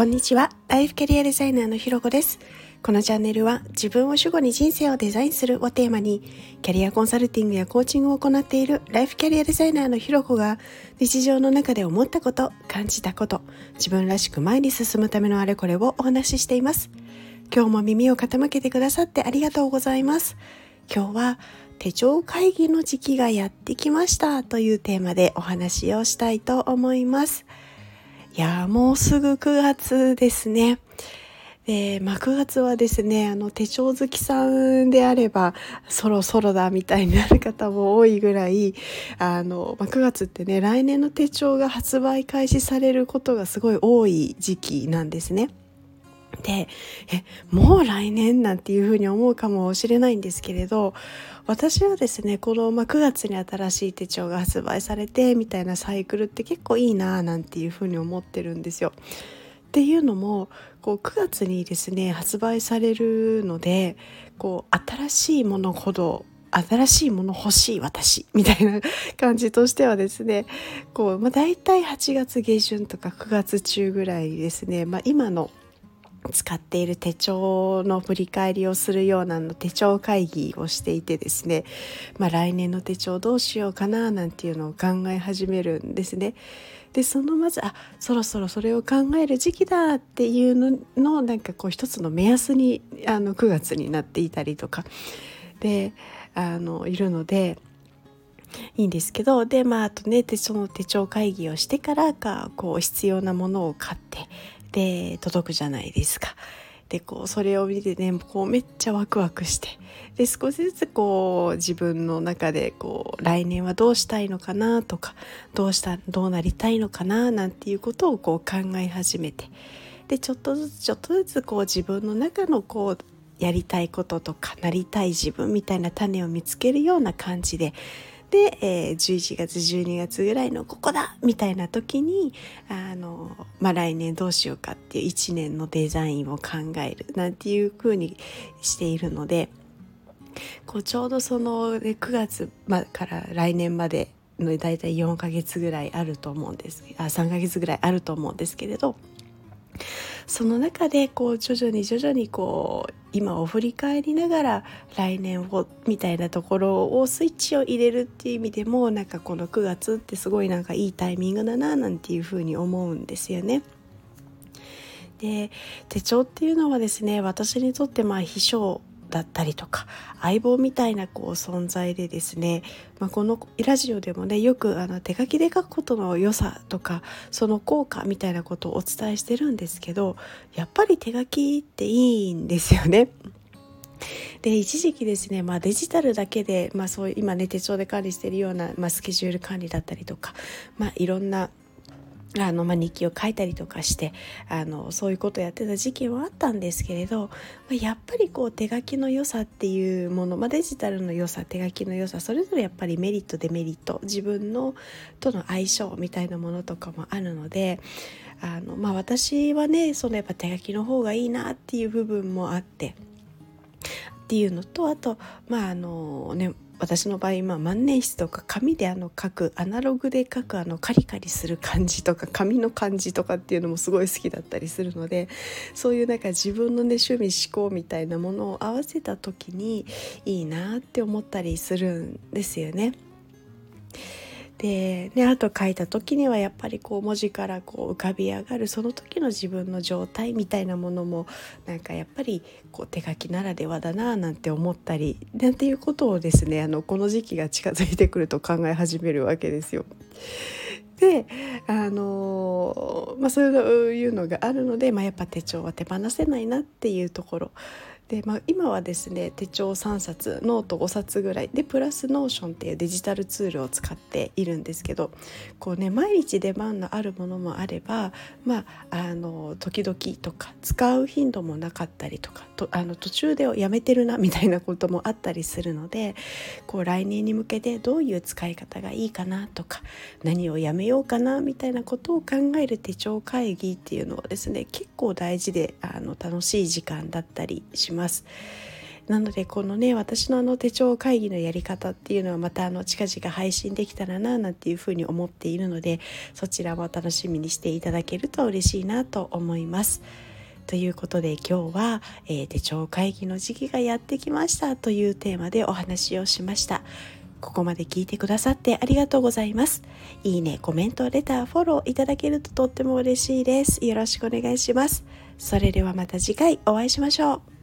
こんにちは。ライフキャリアデザイナーのひろこです。このチャンネルは自分を主語に人生をデザインするをテーマにキャリアコンサルティングやコーチングを行っているライフキャリアデザイナーのひろこが日常の中で思ったこと、感じたこと、自分らしく前に進むためのあれこれをお話ししています。今日も耳を傾けてくださってありがとうございます。今日は手帳会議の時期がやってきましたというテーマでお話をしたいと思います。いやもうすぐ9月ですね。で、まあ、9月はですね、あの手帳好きさんであればそろそろだみたいになる方も多いぐらい、あの、まあ、9月ってね、来年の手帳が発売開始されることがすごい多い時期なんですね。でえもう来年なんていうふうに思うかもしれないんですけれど私はですねこの、まあ、9月に新しい手帳が発売されてみたいなサイクルって結構いいななんていうふうに思ってるんですよ。っていうのもこう9月にですね発売されるのでこう新しいものほど新しいもの欲しい私みたいな感じとしてはですねこう、まあ、大体8月下旬とか9月中ぐらいですね、まあ、今の使っている手帳の振り返りをするようなの手帳会議をしていてですね、まあ、来年の手帳どうしようかななんていうのを考え始めるんですね。でそのまずあそろそろそれを考える時期だっていうののなんかこう一つの目安にあの9月になっていたりとかであのいるので。いいんですけどでまああとねその手帳会議をしてからかこう必要なものを買ってで届くじゃないですか。でこうそれを見てねこうめっちゃワクワクしてで少しずつこう自分の中でこう来年はどうしたいのかなとかどうしたどうなりたいのかななんていうことをこう考え始めてでちょっとずつちょっとずつこう自分の中のこうやりたいこととかなりたい自分みたいな種を見つけるような感じで。で、えー、11月12月ぐらいのここだみたいな時にあの、まあ、来年どうしようかっていう1年のデザインを考えるなんていう風にしているのでこうちょうどその9月、ま、から来年までの大体4ヶ月ぐらいあると思うんですあ3ヶ月ぐらいあると思うんですけれどその中でこう徐々に徐々にこう今を振り返りながら来年をみたいなところをスイッチを入れるっていう意味でもなんかこの9月ってすごいなんかいいタイミングだななんていうふうに思うんですよね。で手帳っていうのはですね私にとってまあ秘書だったりとか相棒みたいなこう存在でですね、まあ、このラジオでもねよくあの手書きで書くことの良さとかその効果みたいなことをお伝えしてるんですけどやっぱり手書きっていいんですよね。で一時期ですね、まあ、デジタルだけで、まあ、そう今ね手帳で管理してるような、まあ、スケジュール管理だったりとか、まあ、いろんなあのまあ、日記を書いたりとかしてあのそういうことをやってた時期はあったんですけれど、ま、やっぱりこう手書きの良さっていうもの、まあ、デジタルの良さ手書きの良さそれぞれやっぱりメリットデメリット自分のとの相性みたいなものとかもあるのであの、まあ、私はねそのやっぱ手書きの方がいいなっていう部分もあってっていうのとあとまああのね私の場合、まあ、万年筆とか紙であの書くアナログで書くあのカリカリする感じとか紙の感じとかっていうのもすごい好きだったりするのでそういうなんか自分のね趣味思考みたいなものを合わせた時にいいなって思ったりするんですよね。で、ね、あと書いた時にはやっぱりこう文字からこう浮かび上がるその時の自分の状態みたいなものもなんかやっぱりこう手書きならではだななんて思ったりなんていうことをですねあのこの時期が近づいてくると考え始めるわけですよ。であのまあ、そういうのがあるので、まあ、やっぱ手帳は手放せないなっていうところで、まあ、今はですね手帳3冊ノート5冊ぐらいでプラス Notion っていうデジタルツールを使っているんですけどこうね毎日出番のあるものもあればまああの時々とか使う頻度もなかったりとかとあの途中でやめてるなみたいなこともあったりするのでこう来年に向けてどういう使い方がいいかなとか何をやめようかなみたいなことを考える手帳会議っていうのはですね結構大事であの楽しい時間だったりします。ます。なのでこのね私のあの手帳会議のやり方っていうのはまたあの近々配信できたらななんていうふうに思っているのでそちらも楽しみにしていただけると嬉しいなと思います。ということで今日は、えー、手帳会議の時期がやってきましたというテーマでお話をしました。ここまで聞いてくださってありがとうございます。いいね、コメント、レター、フォローいただけるととっても嬉しいです。よろしくお願いします。それではまた次回お会いしましょう。